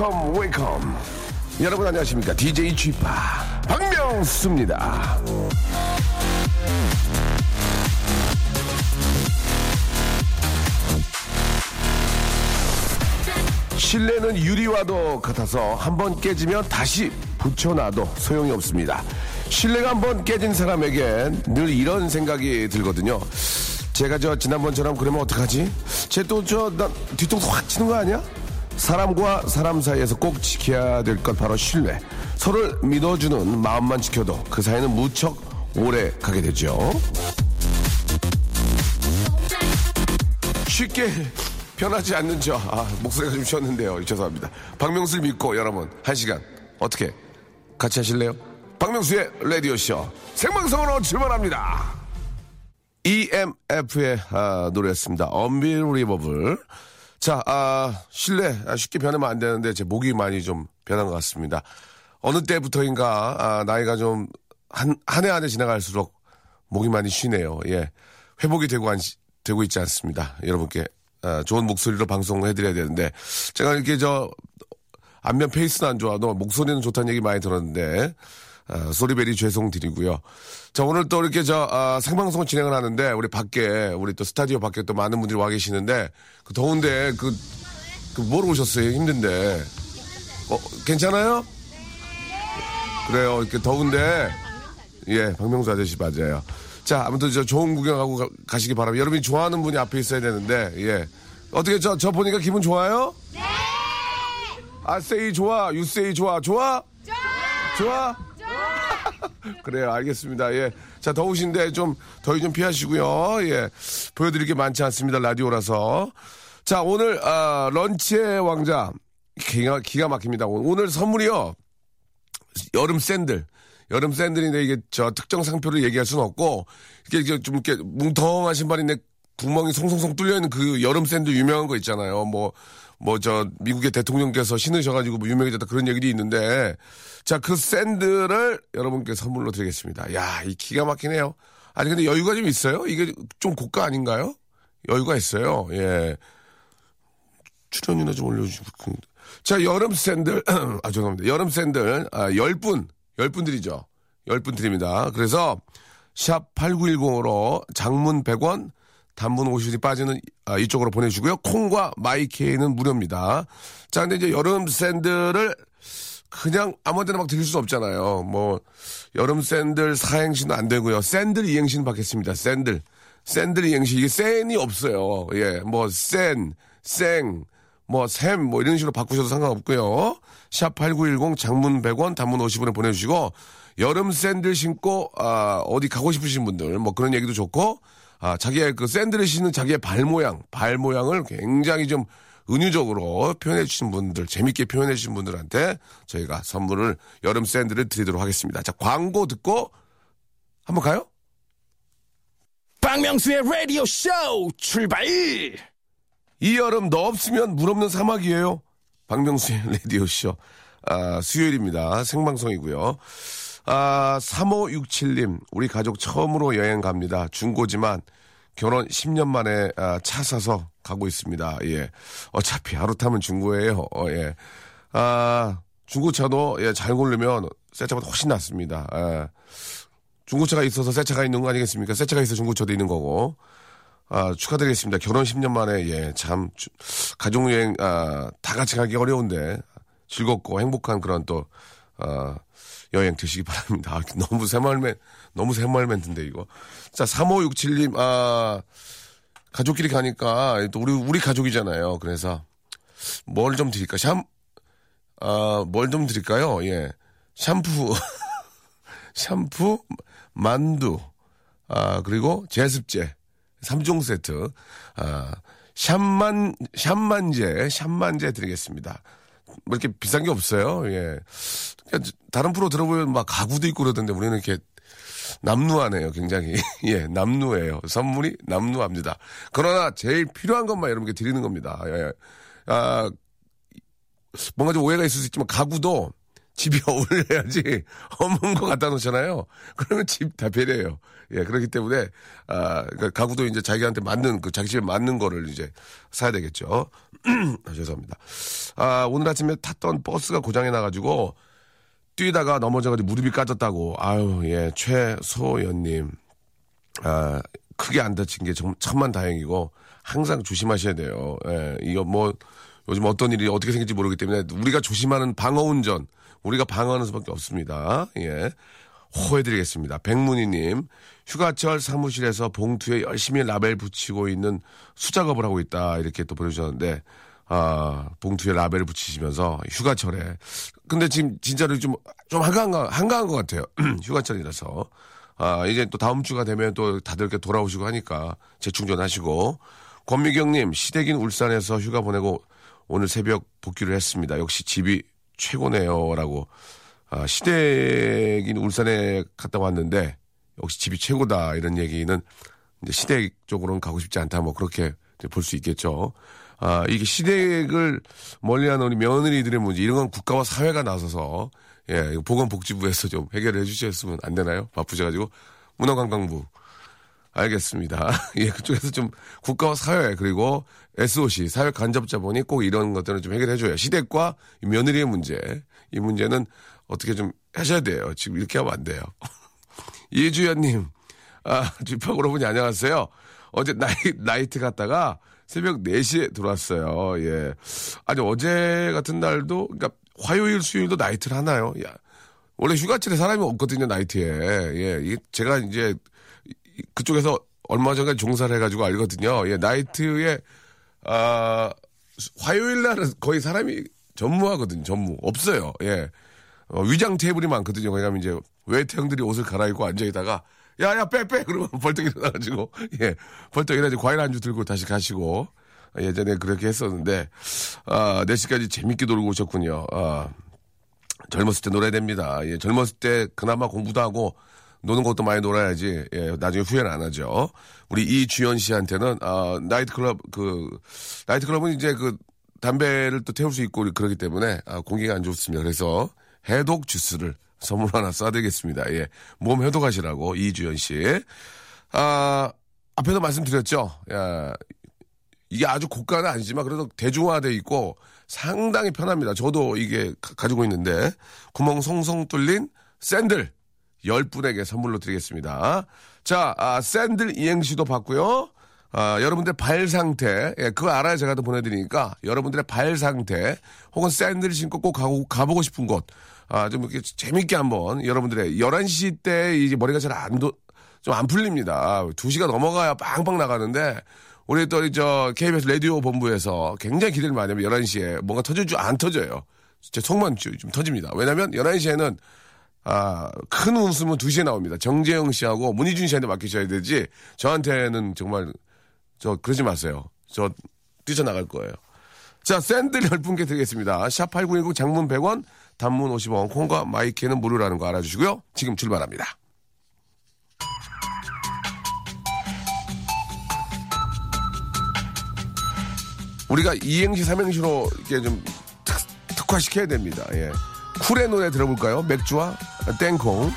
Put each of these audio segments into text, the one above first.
Welcome, welcome. 여러분 안녕하십니까? DJ p 박명수입니다. 실내는 유리와도 같아서 한 번 깨지면 다시 붙여놔도 소용이 없습니다. 실내가 한 번 깨진 사람에겐 늘 이런 생각이 들거든요. 제가 저 지난번처럼 그러면 어떡하지? 쟤 또저 뒤통수 확 치는 거 아니야? 사람과 사람 사이에서 꼭 지켜야 될 것 바로 신뢰. 서로를 믿어주는 마음만 지켜도 그 사이는 무척 오래 가게 되죠. 쉽게 변하지 않는 저, 아, 목소리가 좀 쉬었는데요. 죄송합니다. 박명수를 믿고 여러분, 한 시간, 어떻게, 같이 하실래요? 박명수의 라디오쇼, 생방송으로 출발합니다. EMF의 아, 노래였습니다. Unbelievable. 자, 아, 실내 아, 쉽게 변하면 안 되는데 제 목이 많이 좀 변한 것 같습니다. 어느 때부터인가 아, 나이가 좀 한 한 해 한 해 지나갈수록 목이 많이 쉬네요. 예, 회복이 되고 안, 되고 있지 않습니다. 여러분께 아, 좋은 목소리로 방송을 해드려야 되는데 제가 이렇게 저 안면 페이스는 안 좋아도 목소리는 좋다는 얘기 많이 들었는데 아, 소리베리 죄송드리고요. 자 오늘 또 이렇게 저 아, 생방송 진행을 하는데 우리 밖에 우리 또 스타디오 밖에 또 많은 분들이 와 계시는데 그 더운데 그, 그 뭐로 오셨어요 힘든데 어 괜찮아요? 그래요 이렇게 더운데 예 박명수 아저씨 맞아요. 자 아무튼 저 좋은 구경하고 가, 가시기 바랍니다. 여러분이 좋아하는 분이 앞에 있어야 되는데 예 어떻게 저저 보니까 기분 좋아요? 네. 아 세이 좋아 유세이 좋아 좋아 좋아 그래요, 알겠습니다. 예. 자, 더우신데 좀, 더위 좀 피하시고요. 예. 보여드릴 게 많지 않습니다. 라디오라서. 자, 오늘, 아, 런치의 왕자. 기가, 기가 막힙니다. 오늘 선물이요. 여름 샌들. 여름 샌들인데 이게 저 특정 상표를 얘기할 수는 없고, 이게 좀 이렇게 뭉텅한 신발인데 구멍이 송송송 뚫려 있는 그 여름 샌들 유명한 거 있잖아요. 뭐, 뭐 저 미국의 대통령께서 신으셔가지고 뭐 유명해졌다 그런 얘기도 있는데 자 그 샌들을 여러분께 선물로 드리겠습니다. 야 이 기가 막히네요. 아니 근데 여유가 좀 있어요? 이게 좀 고가 아닌가요? 여유가 있어요. 예. 출연료나 좀 올려주시고. 자 여름 샌들 아 죄송합니다. 여름 샌들 아, 10분 10분 드리죠. 10분 드립니다. 그래서 샵 8910으로 장문 100원 단문 50원이 빠지는 아, 이쪽으로 보내주고요. 콩과 마이케이는 무료입니다. 자, 근데 이제 여름 샌들을 그냥 아무데나 막 드릴 수 없잖아요. 뭐 여름 샌들 사행시는 안 되고요. 샌들 이행시는 받겠습니다. 샌들. 샌들 이행시 이게 샌이 없어요. 예, 뭐 샌, 생, 뭐 샘, 뭐 이런 식으로 바꾸셔도 상관없고요. 샵 8910 장문 100원, 단문 50원에 보내 주시고 여름 샌들 신고 아, 어디 가고 싶으신 분들 뭐 그런 얘기도 좋고 아, 자기의 그 샌들을 신는 자기의 발 모양, 발 모양을 굉장히 좀 은유적으로 표현해 주신 분들, 재밌게 표현해 주신 분들한테 저희가 선물을 여름 샌들을 드리도록 하겠습니다. 자, 광고 듣고 한번 가요? 박명수의 라디오 쇼 출발! 이 여름 너 없으면 물 없는 사막이에요. 박명수의 라디오 쇼. 아, 수요일입니다. 생방송이고요. 아, 3567님, 우리 가족 처음으로 여행 갑니다. 중고지만 결혼 10년 만에 아, 차 사서 가고 있습니다. 예. 어차피 하루 타면 중고예요. 어, 예. 아, 중고차도 예, 잘 고르면 새 차보다 훨씬 낫습니다. 예. 중고차가 있어서 새 차가 있는 거 아니겠습니까? 새 차가 있어 중고차도 있는 거고. 아, 축하드리겠습니다. 결혼 10년 만에, 예, 참, 주- 가족여행, 아, 다 같이 가기 어려운데, 즐겁고 행복한 그런 또, 아, 여행 되시기 바랍니다. 아, 너무 새말맨, 너무 새말 멘트인데, 이거. 자, 3567님, 아, 가족끼리 가니까, 또 우리, 우리 가족이잖아요. 그래서, 뭘 좀 드릴까? 샴, 아, 뭘 좀 드릴까요? 예. 샴푸, 샴푸, 만두, 아, 그리고 제습제. 3종 세트. 아, 샴만, 샴만제, 샴만제 드리겠습니다. 뭐 이렇게 비싼 게 없어요. 예. 그러니까 다른 프로 들어보면 막 가구도 있고 그러던데 우리는 이렇게 남루하네요. 굉장히. 예, 남루해요. 선물이 남루합니다. 그러나 제일 필요한 것만 여러분께 드리는 겁니다. 예. 아, 뭔가 좀 오해가 있을 수 있지만 가구도 집이 어울려야지 없는 거 갖다 놓잖아요. 그러면 집 다 배려해요. 예, 그렇기 때문에, 아, 그러니까 가구도 이제 자기한테 맞는, 그 자기 집에 맞는 거를 이제 사야 되겠죠. 아, 죄송합니다. 아, 오늘 아침에 탔던 버스가 고장이 나 가지고 뛰다가 넘어져가지고 무릎이 까졌다고. 아유, 예, 최소연님. 아, 크게 안 다친 게 정, 천만 다행이고 항상 조심하셔야 돼요. 예, 이거 뭐 요즘 어떤 일이 어떻게 생길지 모르기 때문에 우리가 조심하는 방어 운전, 우리가 방어하는 수밖에 없습니다. 예. 호해드리겠습니다. 백문희님, 휴가철 사무실에서 봉투에 열심히 라벨 붙이고 있는 수작업을 하고 있다. 이렇게 또 보내주셨는데, 아, 봉투에 라벨을 붙이시면서 휴가철에. 근데 지금 진짜로 좀, 좀 한가한, 거- 한가한 것 같아요. 휴가철이라서. 아, 이제 또 다음 주가 되면 또 다들 이렇게 돌아오시고 하니까 재충전하시고. 권미경님, 시댁인 울산에서 휴가 보내고 오늘 새벽 복귀를 했습니다. 역시 집이 최고네요. 라고. 아, 시댁인 울산에 갔다 왔는데 역시 집이 최고다. 이런 얘기는 이제 시댁 쪽으로는 가고 싶지 않다. 뭐 그렇게 볼 수 있겠죠. 아, 이게 시댁을 멀리하는 우리 며느리들의 문제 이런 건 국가와 사회가 나서서 예, 보건복지부에서 좀 해결을 해주셨으면 안 되나요? 바쁘셔가지고 문화관광부 알겠습니다. 예, 그쪽에서 좀 국가와 사회 그리고 SOC 사회 간접자본이 꼭 이런 것들을 좀 해결해 줘야 시댁과 이 며느리의 문제 이 문제는 어떻게 좀 하셔야 돼요. 지금 이렇게 하면 안 돼요. 이주연님, 아, 뒷박으로 보니 안녕하세요. 어제 나이, 나이트 갔다가 새벽 4시에 들어왔어요. 예. 아니, 어제 같은 날도, 그러니까 화요일, 수요일도 나이트를 하나요? 야. 원래 휴가철에 사람이 없거든요, 나이트에. 예. 이게 제가 이제 이- 그쪽에서 얼마 전에 종사를 해가지고 알거든요. 예. 나이트에, 아, 화요일 날은 거의 사람이 전무하거든요, 전무. 없어요. 예. 어, 위장 테이블이 많거든요. 가면 이제 외태형들이 옷을 갈아입고 앉아있다가 야, 야, 빼, 빼! 그러면 벌떡 일어나가지고, 예, 벌떡 일어나서 과일 안주 들고 다시 가시고, 아, 예전에 그렇게 했었는데, 아, 4시까지 재밌게 놀고 오셨군요. 아, 젊었을 때 놀아야 됩니다. 예, 젊었을 때 그나마 공부도 하고, 노는 것도 많이 놀아야지, 예, 나중에 후회는 안 하죠. 우리 이주연 씨한테는, 아, 나이트클럽, 그, 나이트클럽은 이제 그, 담배를 또 태울 수 있고 그러기 때문에, 아, 공기가 안 좋습니다. 그래서, 해독 주스를 선물 하나 쏴드리겠습니다. 예. 몸 해독하시라고, 이주연 씨. 아, 앞에도 말씀드렸죠. 야, 이게 아주 고가는 아니지만 그래도 대중화돼 있고 상당히 편합니다. 저도 이게 가- 가지고 있는데 구멍 송송 뚫린 샌들 10분에게 선물로 드리겠습니다. 자, 아, 샌들 이행시도 받고요. 아, 여러분들 발 상태, 예, 그거 알아야 제가 또 보내드리니까 여러분들의 발 상태 혹은 샌들 신고 꼭 가고, 가보고 싶은 곳, 아, 좀 이렇게 재밌게 한번 여러분들의 11시 때 이제 머리가 잘 안, 도, 좀 안 풀립니다. 2시가 넘어가야 빵빵 나가는데 우리 또 저 KBS 라디오 본부에서 굉장히 기대를 많이 하면 11시에 뭔가 터질 줄 안 터져요. 제 속만 좀, 좀 터집니다. 왜냐면 11시에는 아, 큰 웃음은 2시에 나옵니다. 정재영 씨하고 문희준 씨한테 맡기셔야 되지 저한테는 정말 저 그러지 마세요. 저 뛰쳐나갈 거예요. 자, 샌들 10분께 드리겠습니다. 샵8910 장문 100원, 단문 50원, 콩과 마이크는 무료라는 거 알아주시고요. 지금 출발합니다. 우리가 이행시 삼행시로 이렇게 좀 특, 특화시켜야 됩니다. 예. 쿨의 노래 들어볼까요? 맥주와 땡콩.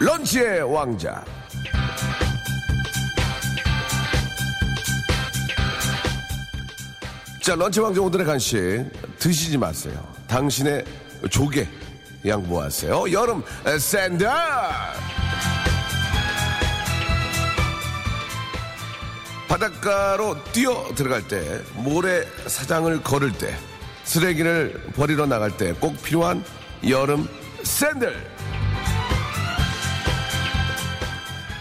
런치의 왕자. 자, 런치 왕자 오늘의 간식 드시지 마세요. 당신의 족에 양보하세요. 여름 샌들. 바닷가로 뛰어 들어갈 때, 모래 사장을 걸을 때, 쓰레기를 버리러 나갈 때 꼭 필요한 여름 샌들.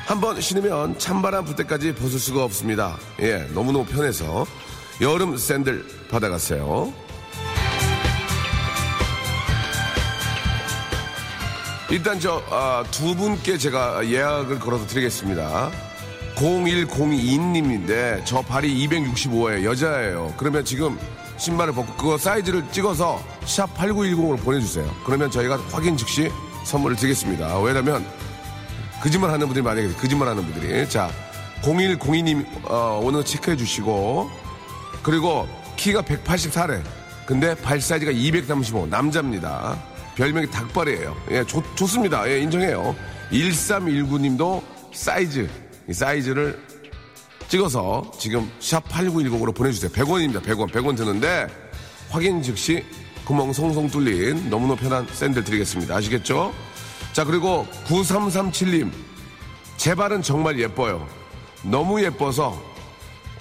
한번 신으면 찬바람 불 때까지 벗을 수가 없습니다. 예, 너무너무 편해서 여름 샌들 받아가세요. 일단 저두 분께 제가 예약을 걸어서 드리겠습니다. 0102님인데 저 발이 265에 여자예요. 그러면 지금 신발을 벗고 그거 사이즈를 찍어서 샵 8910으로 보내주세요. 그러면 저희가 확인 즉시 선물을 드리겠습니다. 왜냐면 거짓말 하는 분들이 계세요. 거짓말 하는 분들이. 자, 0102님 어, 오늘 체크해 주시고 그리고 키가 184래. 근데 발 사이즈가 235 남자입니다. 별명이 닭발이에요. 예, 좋, 좋습니다. 예, 인정해요. 1319님도 사이즈, 이 사이즈를 찍어서 지금 샵 8910으로 보내주세요. 100원입니다. 100원. 100원 드는데 확인 즉시 구멍 송송 뚫린 너무너무 편한 샌들 드리겠습니다. 아시겠죠? 자, 그리고 9337님. 제 발은 정말 예뻐요. 너무 예뻐서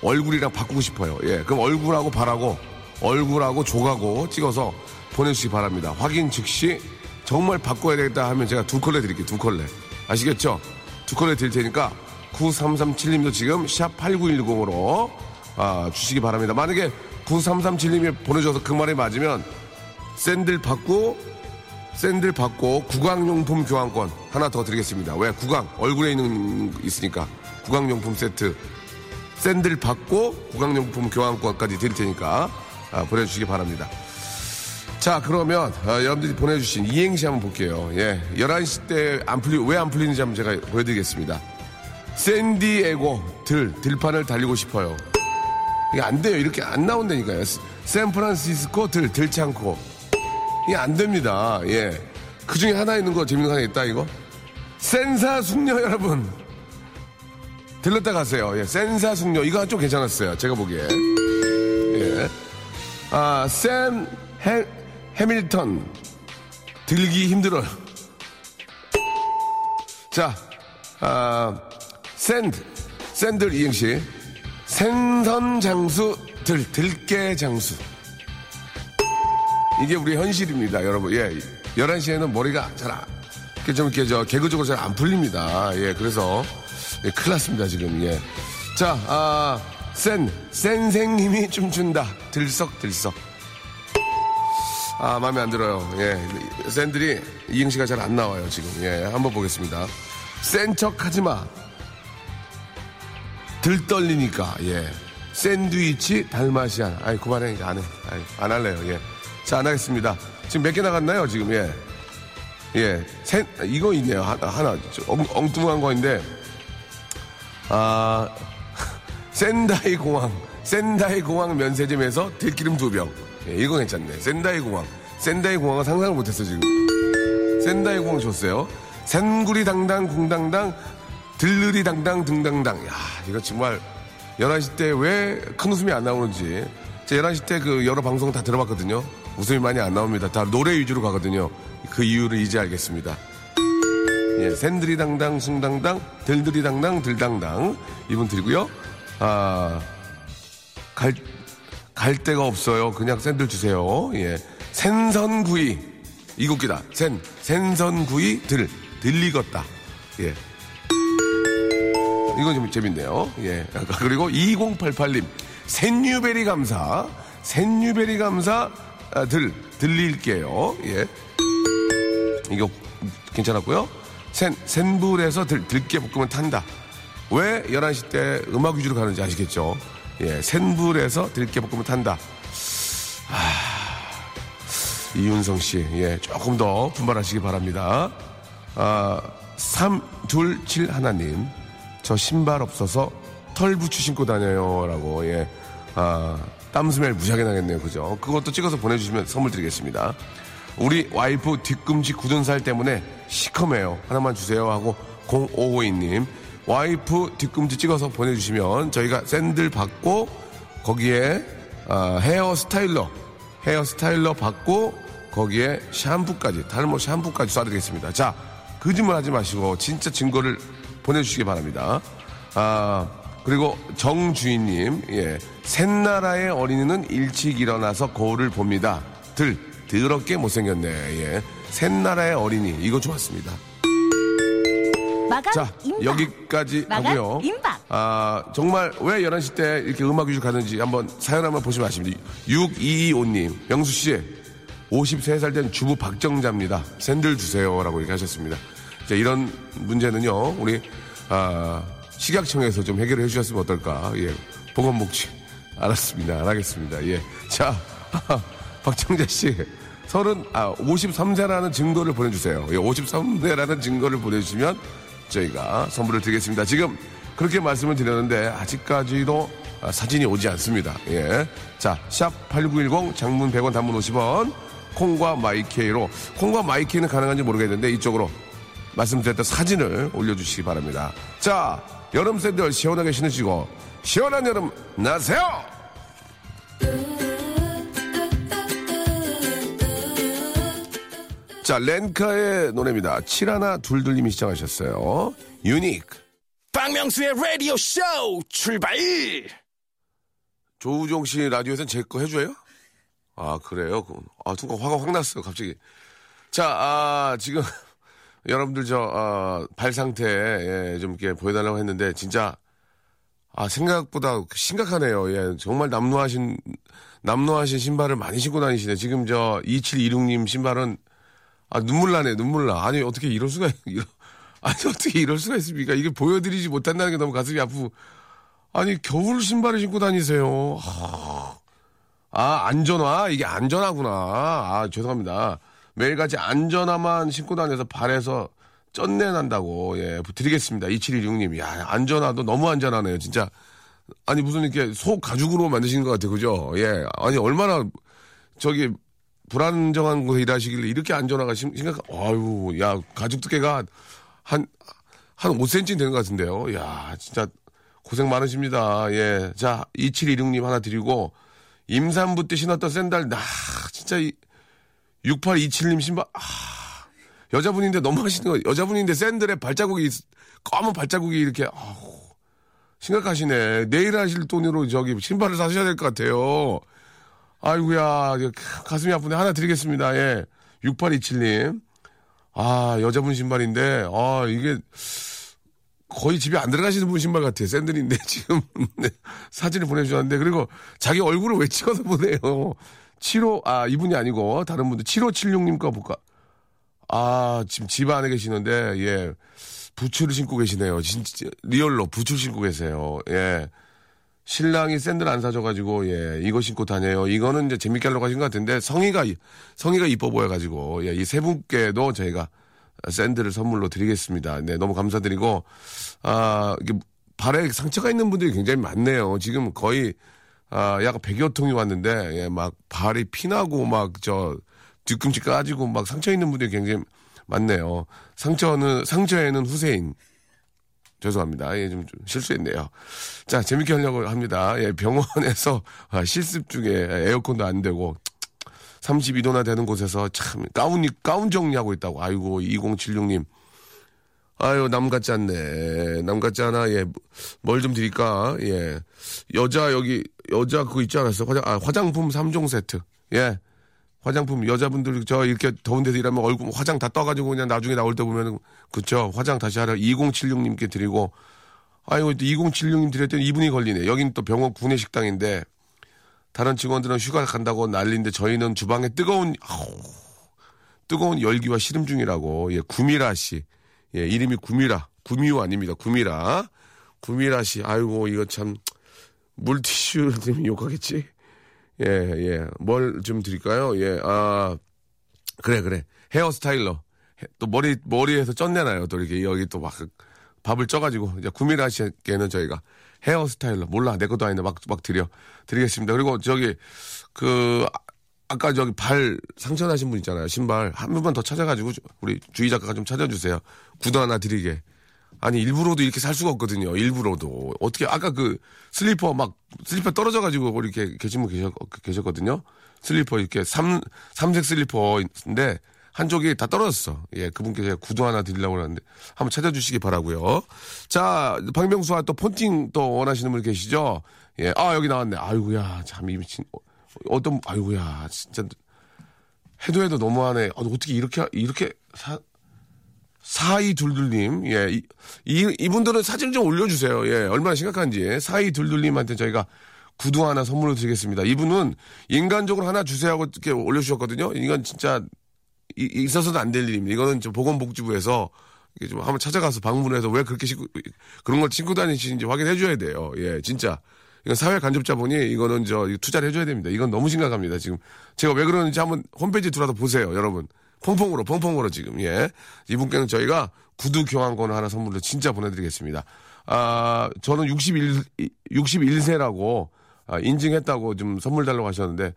얼굴이랑 바꾸고 싶어요. 예. 그럼 얼굴하고 발하고 얼굴하고 조가고 찍어서 보내주시기 바랍니다. 확인 즉시 정말 바꿔야 되겠다 하면 제가 두 컬레 드릴게요. 두 컬레. 아시겠죠? 두 컬레 드릴 테니까 9337님도 지금 샵 8910으로 아, 주시기 바랍니다. 만약에 9337님이 보내줘서 그 말이 맞으면 샌들 받고 샌들 받고 구강용품 교환권 하나 더 드리겠습니다. 왜 구강 얼굴에 있는 있으니까 구강용품 세트 샌들 받고 구강용품 교환권까지 드릴 테니까 아, 보내주시기 바랍니다. 자, 그러면 아, 여러분들이 보내주신 이행시 한번 볼게요. 예, 11시 때 안 풀리 왜 안 풀리는지 한번 제가 보여드리겠습니다. 샌디에고 들 들판을 달리고 싶어요. 이게 안 돼요. 이렇게 안 나온다니까요. 샌프란시스코 들 들창고 이게 안 됩니다. 예, 그 중에 하나 있는 거 재밌는 거 하나 있다 이거. 센사 숙녀 여러분 들렀다 가세요. 예, 센사 숙녀 이거 좀 괜찮았어요. 제가 보기에. 예. 아, 샘 해, 해밀턴 들기 힘들어요. 자, 아, 샌드 샌들 이행시 생선 장수 들 들깨 장수 이게 우리 현실입니다, 여러분. 예, 11시에는 머리가 잘 안, 이렇게 좀 이렇게 저 개그적으로 잘 안 풀립니다. 예, 그래서 예, 큰일 났습니다, 지금. 예. 자, 아, 센, 센생님이 춤춘다. 들썩들썩. 아, 마음에 안 들어요. 예. 샌들이 이행시가 잘 안 나와요, 지금. 예, 한번 보겠습니다. 센 척 하지 마. 들떨리니까, 예. 샌드위치 달마시안. 아이, 그만해. 이제 안 해. 아이, 안 할래요, 예. 자, 안 하겠습니다. 지금 몇 개 나갔나요, 지금, 예. 예. 샌, 이거 있네요. 하나, 하나. 엉, 엉뚱한 거인데. 아, 센다이 공항. 센다이 공항 면세점에서 들기름 두 병. 예, 이거 괜찮네. 센다이 공항. 센다이 공항은 상상을 못했어, 지금. 센다이 공항 줬어요. 센구리 당당 궁당당 들르리 당당 등당당. 야, 이거 정말 11시 때 왜 큰 웃음이 안 나오는지. 제가 11시 때 그 여러 방송 다 들어봤거든요. 웃음이 많이 안 나옵니다. 다 노래 위주로 가거든요. 그 이유를 이제 알겠습니다. 예, 샌들이 당당, 숭당당, 들들이 당당, 들당당. 이분 드리고요. 아, 갈, 갈 데가 없어요. 그냥 샌들 주세요. 예. 생선구이. 이국기다. 샌, 생선구이 들, 들리겄다. 예. 이거 좀 재밌네요. 예. 그리고 2088님. 센유베리 감사. 센유베리 감사, 아, 들, 들릴게요. 예. 이거 괜찮았고요. 센, 센불에서 들, 들깨 볶으면 탄다. 왜 11시 때 음악 위주로 가는지 아시겠죠? 예, 센불에서 들깨 볶으면 탄다. 아, 이윤성 씨, 예, 조금 더 분발하시기 바랍니다. 아, 327 하나님, 저 신발 없어서 털 부츠 신고 다녀요. 라고, 예, 아, 땀스멜 무지하게 나겠네요. 그죠? 그것도 찍어서 보내주시면 선물 드리겠습니다. 우리 와이프 뒤꿈치 굳은 살 때문에 시커매요. 하나만 주세요. 하고 0552님. 와이프 뒤꿈치 찍어서 보내주시면 저희가 샌들 받고 거기에 아, 헤어 스타일러, 헤어 스타일러 받고 거기에 샴푸까지, 탈모 샴푸까지 쏴드리겠습니다. 자, 거짓말 하지 마시고 진짜 증거를 보내주시기 바랍니다. 아, 그리고 정주인님, 예. 샌나라의 어린이는 일찍 일어나서 거울을 봅니다. 들, 더럽게 못생겼네. 예. 샌나라의 어린이. 이거 좋았습니다. 마감 자, 임박. 여기까지 마감 하고요. 임박. 아, 정말 왜 11시 때 이렇게 음악 위주 가는지 한번 사연 한번 보시면 아십니다. 6225님, 명수 씨, 53살 된 주부 박정자입니다. 샌들 주세요. 라고 이렇게 하셨습니다. 자, 이런 문제는요, 우리, 아, 식약청에서 좀 해결을 해주셨으면 어떨까. 예. 보건복지. 알았습니다. 알겠습니다. 예. 자, 박정자 씨. 서른, 아, 53세라는 증거를 보내주세요. 예, 53세라는 증거를 보내주시면 저희가 선물을 드리겠습니다. 지금 그렇게 말씀을 드렸는데 아직까지도 아, 사진이 오지 않습니다. 예. 자, 샵 8910 장문 100원 단문 50원 콩과 마이케이로 콩과 마이케이는 가능한지 모르겠는데 이쪽으로 말씀드렸던 사진을 올려주시기 바랍니다. 자, 여름 샌들 시원하게 신으시고 시원한 여름 나세요! 자, 렌카의 노래입니다. 칠하나 둘둘님이 시청하셨어요. 유닉. 박명수의 라디오 쇼 출발! 조우종 씨 라디오에서는 제거 해줘요? 아, 그래요? 그- 아, 순간 화가 확 났어요, 갑자기. 자, 아, 지금, 여러분들 저, 아, 발 상태, 예, 좀 이렇게 보여달라고 했는데, 진짜, 아, 생각보다 심각하네요. 예, 정말 남루하신, 남루하신 신발을 많이 신고 다니시네. 지금 저, 2726님 신발은, 아, 눈물 나네, 눈물 나. 아니, 어떻게 이럴 수가, 이러, 아니, 어떻게 이럴 수가 있습니까? 이게 보여드리지 못한다는 게 너무 가슴이 아프고, 아니, 겨울 신발을 신고 다니세요. 아, 아, 안전화? 이게 안전하구나. 아, 죄송합니다. 매일같이 안전화만 신고 다녀서 발에서 쩐내 난다고, 예, 드리겠습니다. 2716님. 야, 안전화도 너무 안전하네요, 진짜. 아니, 무슨 이렇게 소 가죽으로 만드신 것 같아요, 그죠? 예. 아니, 얼마나, 저기, 불안정한 곳에 일하시길래 이렇게 안 전화가 심, 심각, 아유, 야, 가죽 두께가 한, 한 5cm 되는 것 같은데요. 야, 진짜 고생 많으십니다. 예. 자, 2716님 하나 드리고, 임산부 때 신었던 샌들, 나, 진짜, 이, 6827님 신발, 아, 여자분인데 너무 하시는 거, 여자분인데 샌들에 발자국이, 있- 검은 발자국이 이렇게, 아우, 심각하시네. 내일 하실 돈으로 저기 신발을 사셔야 될 것 같아요. 아이고야, 가슴이 아프네. 하나 드리겠습니다. 예. 6827님. 아, 여자분 신발인데, 아, 이게, 거의 집에 안 들어가시는 분 신발 같아요. 샌들인데 지금 네, 사진을 보내주셨는데 그리고 자기 얼굴을 왜 찍어서 보내요. 75, 아, 이분이 아니고 다른 분들 7576님 거 볼까? 아, 지금 집 안에 계시는데, 예. 부츠를 신고 계시네요. 진짜, 리얼로 부츠를 신고 계세요. 예. 신랑이 샌들 안 사줘가지고, 예, 이거 신고 다녀요. 이거는 이제 재밌게 하려고 하신 것 같은데, 성의가, 이- 성의가 이뻐 보여가지고, 예, 이 세 분께도 저희가 샌들을 선물로 드리겠습니다. 네, 너무 감사드리고, 아, 이게 발에 상처가 있는 분들이 굉장히 많네요. 지금 거의, 아, 약간 100여 통이 왔는데, 예, 막 발이 피나고 막 저, 뒤꿈치 까지고 막 상처 있는 분들이 굉장히 많네요. 상처는, 상처에는 후세인. 죄송합니다. 예, 좀, 좀 실수했네요. 자, 재밌게 하려고 합니다. 예, 병원에서 아, 실습 중에 에어컨도 안 되고 32도나 되는 곳에서 참 가운 가운 정리하고 있다고. 아이고 2076님. 아유 남 같지 않네. 남 같지 않아. 예, 뭘 좀 드릴까? 예, 여자 여기 여자 그거 있지 않았어? 화장 아 화장품 3종 세트. 예. 화장품 여자분들 저 이렇게 더운 데서 일하면 얼굴 화장 다 떠가지고 그냥 나중에 나올 때 보면은 그쵸? 화장 다시 하라. 2076님께 드리고. 아이고 또 2076님 드렸더니 이분이 걸리네. 여긴 또 병원 구내 식당인데 다른 직원들은 휴가 간다고 난리인데 저희는 주방에 뜨거운 아우, 뜨거운 열기와 시름 중이라고. 예 구미라 씨. 예, 이름이 구미라. 구미호 아닙니다. 구미라. 구미라 씨. 아이고 이거 참 물티슈 때문에 욕하겠지 예, 예. 뭘 좀 드릴까요? 예, 아, 그래, 그래. 헤어 스타일러. 해- 또 머리, 머리에서 쩐내나요. 또 이렇게 여기 또 막 밥을 쪄가지고. 이제 구미라시게는 저희가 헤어 스타일러. 몰라. 내 것도 아닌데 막, 막 드려. 드리겠습니다. 그리고 저기, 그, 아- 아까 저기 발 상처 나신 분 있잖아요. 신발. 한 번만 더 찾아가지고 우리 주희 작가가 좀 찾아주세요. 구두 하나 드리게. 아니 일부러도 이렇게 살 수가 없거든요. 일부러도 어떻게 아까 그 슬리퍼 막 슬리퍼 떨어져 가지고 이렇게 계신 분 계셨, 계셨거든요. 슬리퍼 이렇게 삼 삼색 슬리퍼인데 한쪽이 다 떨어졌어. 예, 그분께 제가 구두 하나 드리려고 하는데 한번 찾아주시기 바라고요. 자, 박명수와 또 폰팅 또 원하시는 분 계시죠? 예, 아 여기 나왔네. 아이고야, 참 이 미친 어, 어떤 아이고야, 진짜 해도 해도 너무하네. 아, 어떻게 이렇게 이렇게 사, 사이둘둘님, 예, 이, 이, 이분들은 사진 좀 올려주세요. 예, 얼마나 심각한지. 사이둘둘님한테 저희가 구두 하나 선물로 드리겠습니다. 이분은 인간적으로 하나 주세요 하고 이렇게 올려주셨거든요. 이건 진짜 이- 있어서는 안 될 일입니다. 이거는 저 보건복지부에서 좀 한번 찾아가서 방문해서 왜 그렇게 신고, 그런 걸 신고 다니시는지 확인해 줘야 돼요. 예, 진짜. 이건 사회 간접자본이 이거는 저 투자를 해줘야 됩니다. 이건 너무 심각합니다. 지금 제가 왜 그러는지 한번 홈페이지 들어와서 보세요, 여러분. 퐁퐁으로, 퐁퐁으로 지금, 예. 이분께는 저희가 구두 교환권을 하나 선물로 진짜 보내드리겠습니다. 아, 저는 61, 61세라고 아, 인증했다고 좀 선물 달라고 하셨는데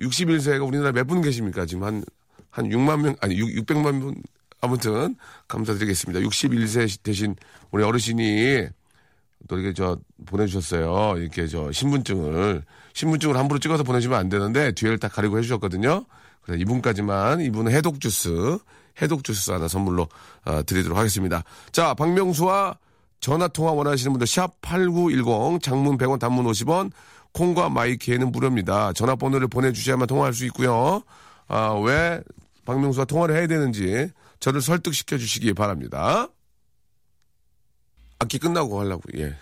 61세가 우리나라에 몇분 계십니까? 지금 한, 한 6만 명, 아니, 6, 600만 분. 아무튼, 감사드리겠습니다. 61세 되신 우리 어르신이 또 이렇게 저 보내주셨어요. 이렇게 저 신분증을, 신분증을 함부로 찍어서 보내주면 안 되는데 뒤를 다 가리고 해주셨거든요. 그래서 이분까지만, 이분은 해독 주스, 해독 주스 하나 선물로 어, 드리도록 하겠습니다. 자, 박명수와 전화 통화 원하시는 분들 샵 8910 장문 100원 단문 50원 콩과 마이케이는 무료입니다. 전화번호를 보내주셔야만 통화할 수 있고요. 아, 왜 박명수와 통화를 해야 되는지 저를 설득시켜 주시기 바랍니다. 악기 끝나고 하려고, 예.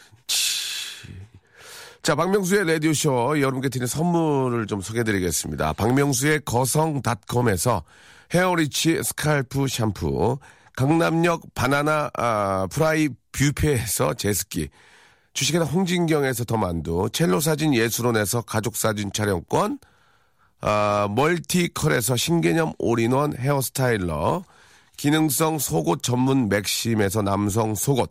치. 자, 박명수의 라디오쇼 여러분께 드리는 선물을 좀 소개해 드리겠습니다. 박명수의 거성닷컴에서 헤어리치 스칼프 샴푸, 강남역 바나나 아, 프라이 뷰페에서 제스키, 주식회사 홍진경에서 더만두, 첼로 사진 예술원에서 가족 사진 촬영권, 아, 멀티컬에서 신개념 올인원 hair styler, 기능성 속옷 전문 맥심에서 남성 속옷,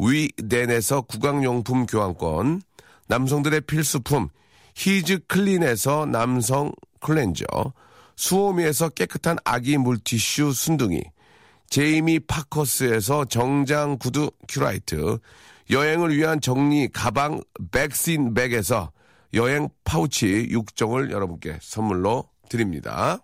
위덴에서 구강용품 교환권, 남성들의 필수품 히즈 클린에서 남성 클렌저, 수오미에서 깨끗한 아기 물티슈 순둥이, 제이미 파커스에서 정장 구두 큐라이트, 여행을 위한 정리 가방 백신 백에서 여행 파우치 6종을 여러분께 선물로 드립니다.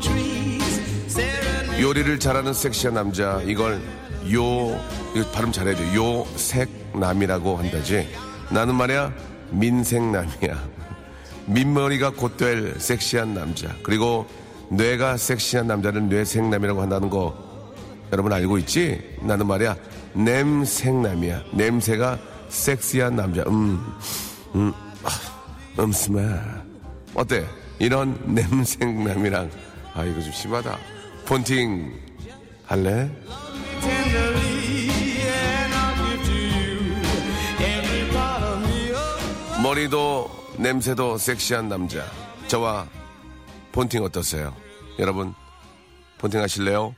Trees. Serenade 요리를 잘하는 섹시한 남자 이걸 요 이거 발음 잘해야 돼. 요색남이라고 한다지. 나는 말이야 민색남이야. 민머리가 곧 될 섹시한 남자. 그리고 뇌가 섹시한 남자를 뇌색남이라고 한다는 거 여러분 알고 있지 나는 말이야 냄색남이야 냄새가 섹시한 남자 음 음 음, 아, 음 스멜 어때 이런 냄색남이랑 아 이거 좀 심하다 폰팅 할래? 머리도 냄새도 섹시한 남자. 저와 폰팅 어떠세요? 여러분, 폰팅 하실래요?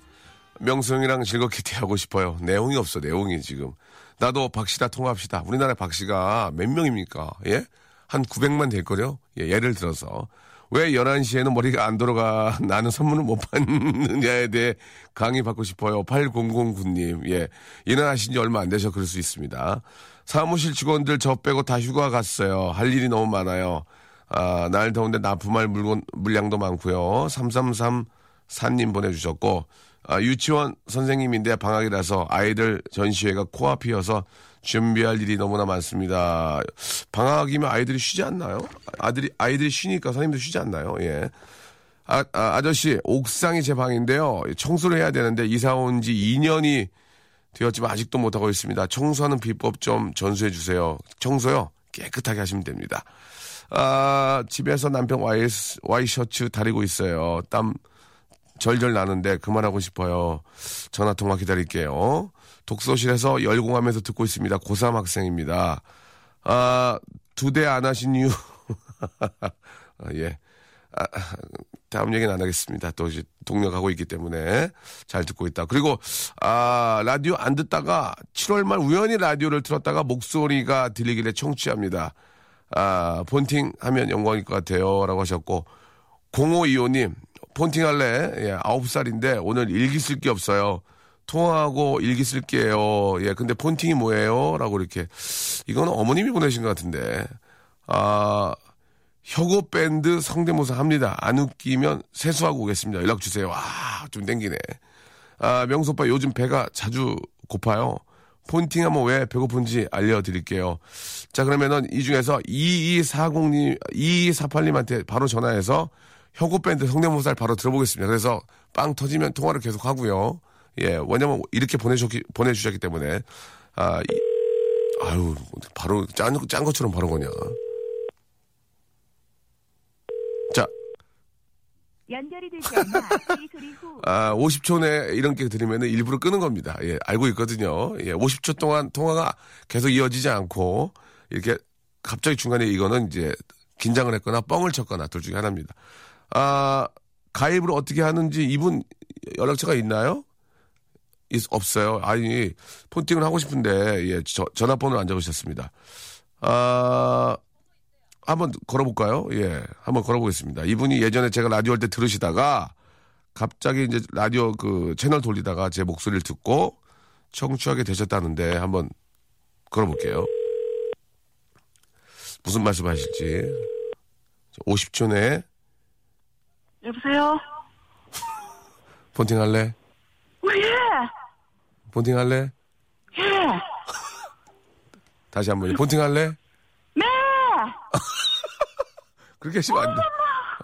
명수형이랑 즐겁게 대하고 싶어요. 내용이 없어, 내용이 지금. 나도 박씨다 통합시다. 우리나라 박씨가 몇 명입니까? 예? 한 900만 될거요? 예, 예를 들어서. 왜 11시에는 머리가 안 돌아가 나는 선물을 못 받느냐에 대해 강의 받고 싶어요. 8009님. 예. 일어나신 지 얼마 안 되셔 그럴 수 있습니다. 사무실 직원들 저 빼고 다 휴가 갔어요. 할 일이 너무 많아요. 아, 날 더운데 납품할 물건, 물량도 많고요. 333 사님 보내 주셨고, 아, 유치원 선생님인데 방학이라서 아이들 전시회가 코앞이어서 준비할 일이 너무나 많습니다. 방학이면 아이들이 쉬지 않나요? 아들이, 아이들이 쉬니까 선생님도 쉬지 않나요? 예. 아, 아, 저씨 옥상이 제 방인데요. 청소를 해야 되는데 이사 온 지 2년이 되었지만 아직도 못하고 있습니다. 청소하는 비법 좀 전수해 주세요. 청소요? 깨끗하게 하시면 됩니다. 아, 집에서 남편 와이, 와이셔츠 다리고 있어요. 땀 절절 나는데 그만하고 싶어요. 전화 통화 기다릴게요. 독서실에서 열공하면서 듣고 있습니다. 고3 학생입니다. 아, 두 대 안 하신 이유. 아, 예. 아, 다음 얘기는 안 하겠습니다. 또 이제 동료 가고 있기 때문에 잘 듣고 있다. 그리고 아 라디오 안 듣다가 7월 말 우연히 라디오를 틀었다가 목소리가 들리길래 청취합니다. 아, 폰팅 하면 영광일 것 같아요. 라고 하셨고, 0525님, 폰팅 할래? 예, 9살인데 오늘 일기 쓸 게 없어요. 통화하고 일기 쓸게요. 예, 근데 폰팅이 뭐예요? 라고 이렇게. 이거는 어머님이 보내신 것 같은데. 아, 혁오 밴드 성대모사 합니다. 안 웃기면 세수하고 오겠습니다. 연락 주세요. 와, 좀 땡기네. 아, 명수 오빠 요즘 배가 자주 고파요. 폰팅 하면 왜 배고픈지 알려드릴게요. 자, 그러면은 이 중에서 2240님, 2248님한테 바로 전화해서 혁오 밴드 성대모사를 바로 들어보겠습니다. 그래서 빵 터지면 통화를 계속 하고요. 예, 왜냐면 이렇게 보내주셨기, 보내주셨기 때문에. 아, 이, 아유, 바로 짠, 짠 것처럼 바로 거냐. 자, 연결이 되지 않아 이 소리 후 아, 50초 내에 이런 게 들으면 일부러 끄는 겁니다. 예, 알고 있거든요. 예, 50초 동안 통화가 계속 이어지지 않고, 이렇게 갑자기 중간에 이거는 이제 긴장을 했거나 뻥을 쳤거나 둘 중에 하나입니다. 아, 가입을 어떻게 하는지 이분 연락처가 있나요? 있- 없어요. 아니, 폰팅을 하고 싶은데, 예, 저- 전화번호를 안 적으셨습니다. 아, 한번 걸어볼까요? 예, 한번 걸어보겠습니다. 이분이 예전에 제가 라디오 할 때 들으시다가 갑자기 이제 라디오 그 채널 돌리다가 제 목소리를 듣고 청취하게 되셨다는데 한번 걸어볼게요. 무슨 말씀 하실지. 50초 내에 여보세요? 폰팅 할래? 어, 예! 폰팅 할래? 예! 다시 한 번. 폰팅 할래? 네! 그렇게 하시면 안 돼.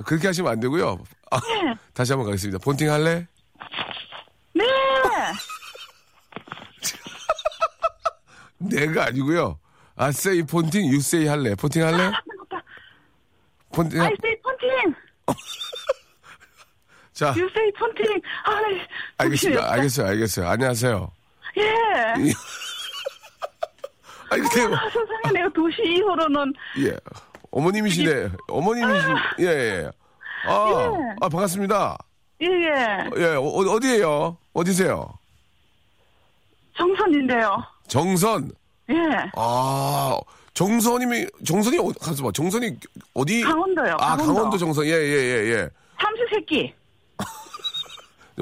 그렇게 하시면 안 되고요. 아, 다시 한번 가겠습니다. 폰팅 할래? 네! 내가 아니고요. 아, 세이 폰팅, 유 세이 할래? 폰팅 할래? 폰팅, 아이, 세이 폰팅! 자, 유세이 폰팅! 아이, 알겠습니다. 알겠어요, 알겠어요. 안녕하세요. 예! 아니, 근데, 뭐- 아, 세상에, 내가 도시 이후로는, 예. 어머님이시네. 어머님이신, 예, 예. 아, 예. 아, 반갑습니다. 예, 예. 예, 어, 어디에요? 어디세요? 정선인데요. 정선. 예. 아, 정선님이, 정선이, 어, 가서 봐. 정선이 어디? 강원도요, 아, 강원도. 강원도 정선. 예, 예, 예, 예. 삼수새끼.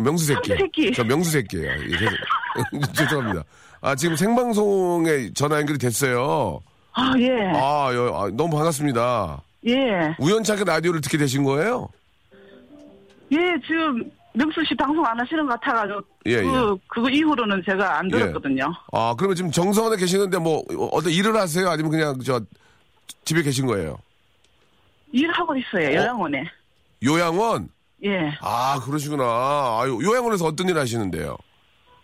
명수 새끼. 새끼. 저 명수 새끼예요. 예, 죄송- 죄송합니다. 아, 지금 생방송에 전화 연결이 됐어요. 아, 예. 아, 여- 아, 너무 반갑습니다. 예. 우연찮게 라디오를 듣게 되신 거예요? 예, 지금, 명수 씨 방송 안 하시는 것 같아가지고, 예, 그, 그거 이후로는 제가 안 들었거든요. 아, 그러면 지금 정선에 계시는데 뭐 어떤 일을 하세요? 아니면 그냥 저 집에 계신 거예요? 일하고 있어요, 요양원에. 요양원? 예. 아, 그러시구나. 아유, 요양원에서 어떤 일 하시는데요?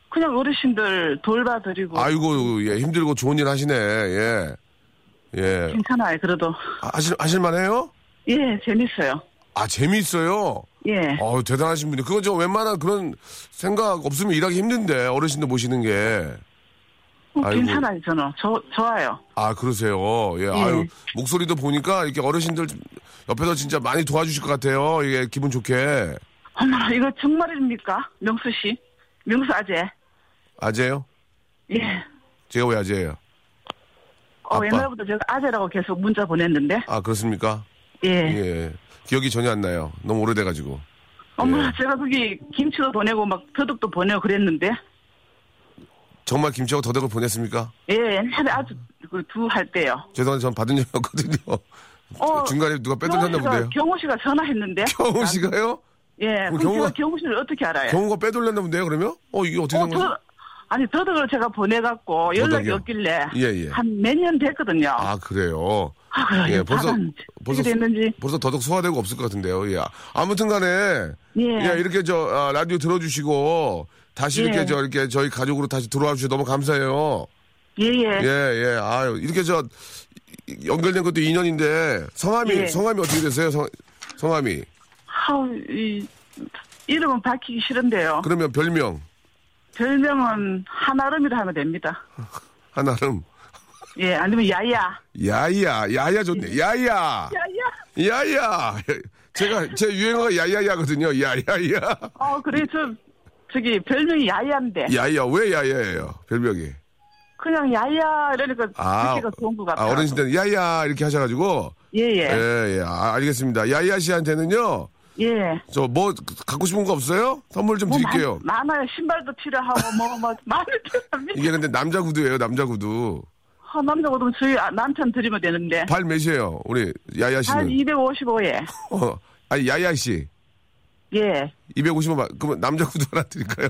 그냥 어르신들 돌봐드리고. 아이고, 예, 힘들고 좋은 일 하시네. 예. 예. 괜찮아요, 그래도. 하실, 하실만해요? 예, 재밌어요. 아, 재미있어요? 예. 어 대단하신 분이. 그거 저 웬만한 그런 생각 없으면 일하기 힘든데, 어르신들 모시는 게. 어, 아이고. 괜찮아요, 저는. 저, 좋아요. 아, 그러세요. 예, 아유, 목소리도 보니까 이렇게 어르신들 옆에서 진짜 많이 도와주실 것 같아요. 이게 기분 좋게. 어머, 이거 정말입니까? 명수 씨? 명수 아재? 아재요? 예. 제가 왜 아재예요? 어, 아빠. 옛날부터 제가 아재라고 계속 문자 보냈는데. 아, 그렇습니까? 예. 예. 기억이 전혀 안 나요. 너무 오래돼가지고. 어머, 예. 제가 거기 김치도 보내고 막 더덕도 보내고 그랬는데. 정말 김치하고 더덕을 보냈습니까? 예, 옛날에 아주 그 두 할 때요. 죄송한데 전 받은 적이 없거든요. 어, 중간에 누가 빼돌렸나 본데요. 경호 씨가 전화했는데. 경호 씨가요? 예, 그럼 그럼 경호가- 경호 씨를 어떻게 알아요? 경호가 빼돌렸나 본데요, 그러면? 어, 이게 어떻게 어, 된 거지? 더, 아니, 더덕을 제가 보내갖고 연락이 더덕이요? 없길래. 예, 예. 한 몇 년 됐거든요. 아, 그래요? 아, 그래요. 예, 예, 벌써, 벌써, 됐는지. 벌써 더덕 소화되고 없을 것 같은데요. 예. 아무튼 간에. 예. 예, 이렇게 저, 아, 라디오 들어주시고, 다시 이렇게 예. 저, 이렇게 저희 가족으로 다시 들어와 주셔서 너무 감사해요. 예, 예. 예, 예. 아유, 이렇게 저, 이- 연결된 것도 인연인데, 성함이, 예. 성함이 어떻게 되세요? 성, 성함이. 아우, 이, 이름은 밝히기 싫은데요. 그러면 별명, 별명은 한아름이라 하면 됩니다. 하나름. 예, 아니면 야야. 야야, 야야 좋네. 야야. 야야. 야야. 제가, 제 유행어가 야야야거든요. 야야야. 어, 그래, 저, 저기, 별명이 야야인데. 야야, 왜 야야예요? 별명이. 그냥 야야 이러니까 아, 듣기가 좋은 것 아, 같아요. 어르신들 야야 이렇게 하셔가지고 예예. 예, 예. 아, 알겠습니다. 야야 씨한테는요. 예. 저 뭐 갖고 싶은 거 없어요? 선물 좀 뭐 드릴게요. 많, 많아요. 신발도 필요하고 뭐뭐 많이 필요합니다. 이게 근데 남자 구두예요, 남자 구두. 아, 남자 옷은 저희 아- 남편 드리면 되는데. 발 몇이에요, 우리 야야 한 씨는? 255에. 어, 아니 야야 씨 예. 255만 그러면 남자 구두 하나 드릴까요?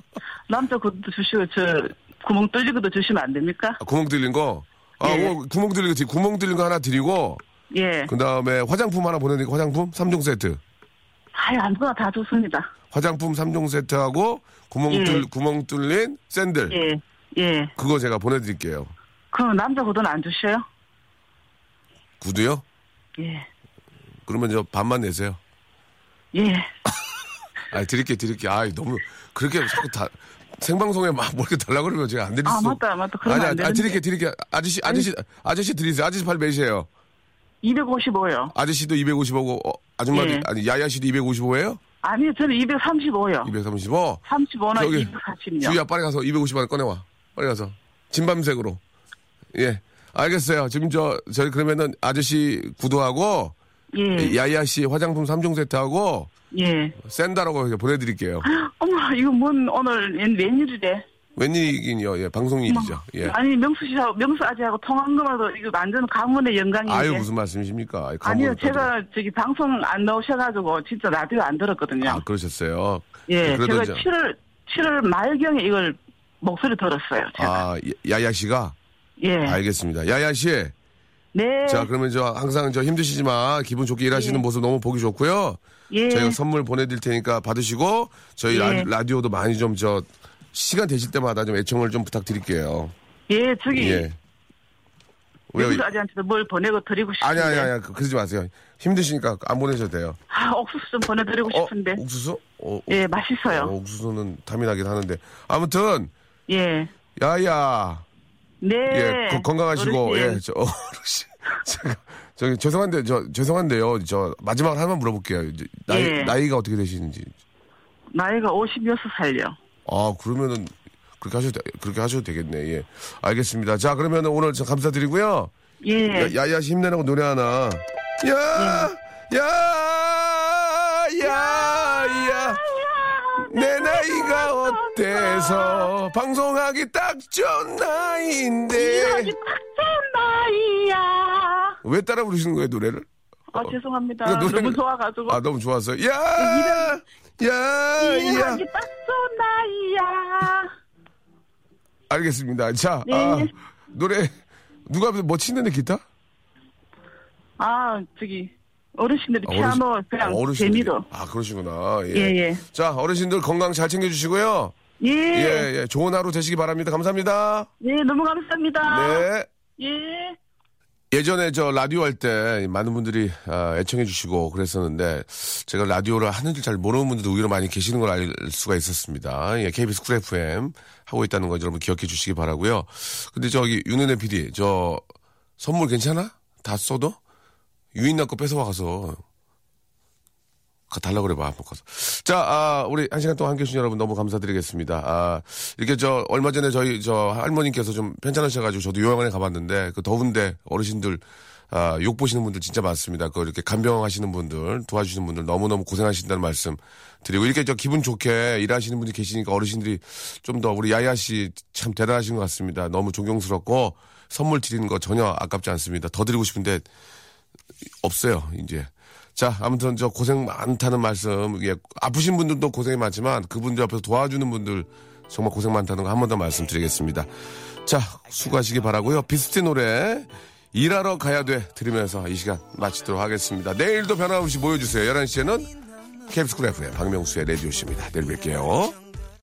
남자 것도 주시고 저 구멍 뚫리고도 주시면 안 됩니까? 아, 구멍 뚫린 거. 아, 예. 뭐 구멍 뚫린 거, 드- 구멍 뚫린 거 하나 드리고, 예. 그 다음에 화장품 하나 보내드리고, 화장품 3종 세트. 아예 아무거나 다 좋습니다. 화장품 3종 세트하고, 구멍 예. 뚫, 구멍 뚫린 샌들. 예. 예. 그거 제가 보내드릴게요. 그럼 남자 구두는 안 주셔요? 구두요? 예. 그러면 저 반만 내세요. 예. 아, 드릴게, 드릴게. 아, 너무 그렇게 자꾸 다 생방송에 막 뭐 이렇게 달라 그러면 제가 안 드릴 아, 수. 맞다, 맞다. 그러면 아니, 안 아니, 아. 드릴게, 드릴게. 아저씨, 아저씨, 아저씨 드리세요. 아저씨 팔 몇이에요? 255요. 아저씨도 255고, 어, 아줌마도, 예. 아니, 야야 씨도 255예요? 아니요, 저는 235요. 235? 35나 저기, 240이요. 주희야, 빨리 가서 250원 꺼내와. 빨리 가서. 진밤색으로. 예. 알겠어요. 지금 저, 저희 그러면은 아저씨 구두하고, 예. 야야 씨 화장품 3종 세트하고, 예. 샌다라고 보내드릴게요. 어머, 이거 뭔 오늘 웬- 웬일이래? 웬일이긴요. 예, 방송 일이죠. 예. 아니, 명수 씨하고, 명수 아재하고 통한 것만도 이거 완전 가문의 영광인데. 아유, 무슨 말씀이십니까? 아니요, 제가 저기 방송 안 나오셔가지고 진짜 라디오 안 들었거든요. 아, 그러셨어요. 예, 그래도 제가 이제- 7월, 7월 말경에 이걸 목소리 들었어요, 제가. 아, 야야 씨가? 예. 알겠습니다. 야야 씨. 네. 자, 그러면 저 항상 저 힘드시지만 기분 좋게 일하시는 모습 너무 보기 좋고요. 예. 저희가 선물 보내드릴 테니까 받으시고 저희 예. 라, 디오도 많이 좀 저 시간 되실 때마다 좀 애청을 좀 부탁드릴게요. 예, 저기. 예. 왜요? 아재한테도 뭘 보내고 드리고 싶은데. 아니, 아니, 아니, 그- 그러지 마세요. 힘드시니까 안 보내셔도 돼요. 아, 옥수수 좀 보내드리고 어, 싶은데. 옥수수? 어, 예, 맛있어요. 어, 옥수수는 탐이 나긴 하는데. 아무튼, 예. 야야. 네. 예, 거- 건강하시고, 어르신. 예, 저, 어르신. 제가, 저기, 죄송한데, 저, 죄송한데요. 저, 마지막으로 하나만 물어볼게요. 나이, 예. 나이가 어떻게 되시는지. 나이가 56살요. 아, 그러면은, 그렇게 하셔도, 되- 그렇게 하셔도 되겠네. 예. 알겠습니다. 자, 그러면은 오늘 저 감사드리고요. 예. 야, 야야 씨 힘내라고 노래 하나. 야, 야, 야, 야. 내 나이가 어때서 방송하기 딱 좋은 나이인데. 아직 좋은 나이야. 왜 따라 부르시는 거예요, 노래를? 아, 죄송합니다. 그러니까 노래는- 너무 좋아가지고. 아, 너무 좋았어요. 야! 야! 야! 아직 딱 좋은 나이야. 알겠습니다. 자, 네. 아, 노래, 누가 뭐 치는데 기타? 아, 저기, 어르신들이 아, 피아노 그냥 어르신들이- 재미로. 아, 그러시구나. 예. 예, 예. 자, 어르신들 건강 잘 챙겨주시고요. 예. 예, 예. 좋은 하루 되시기 바랍니다. 감사합니다. 예, 너무 감사합니다. 네. 예. 예전에 저 라디오 할 때 많은 분들이 아, 애청해 주시고 그랬었는데 제가 라디오를 하는 줄잘 모르는 분들도 의외로 많이 계시는 걸 알 수가 있었습니다. 예, KBS 쿨 FM 하고 있다는 거 여러분 기억해 주시기 바라고요. 근데 저기 윤은혜 PD 저 선물 괜찮아? 다 써도 유인나 거 뺏어와 가서 가 달라 그래 봐 한번 가서. 자, 아, 우리 한 시간 동안 함께 해주신 여러분 너무 감사드리겠습니다. 아, 이렇게 저 얼마 전에 저희 저 할머님께서 좀 편찮으셔가지고 저도 요양원에 가봤는데 그 더운데 어르신들 아, 욕 보시는 분들 진짜 많습니다. 그 이렇게 간병하시는 분들 도와주시는 분들 너무너무 고생하신다는 말씀 드리고 이렇게 저 기분 좋게 일하시는 분들이 계시니까 어르신들이 좀 더 우리 야야 씨 참 대단하신 것 같습니다. 너무 존경스럽고 선물 드리는 거 전혀 아깝지 않습니다. 더 드리고 싶은데 없어요, 이제. 자, 아무튼 저 고생 많다는 말씀, 예, 아프신 분들도 고생이 많지만 그분들 앞에서 도와주는 분들 정말 고생 많다는 거 한 번 더 말씀드리겠습니다. 자, 수고하시기 바라고요 비스트 노래 일하러 가야 돼 들으면서 이 시간 마치도록 하겠습니다. 내일도 변함없이 모여주세요. 11시에는 캡스쿨 FM 박명수의 라디오십입니다 내일 뵐게요.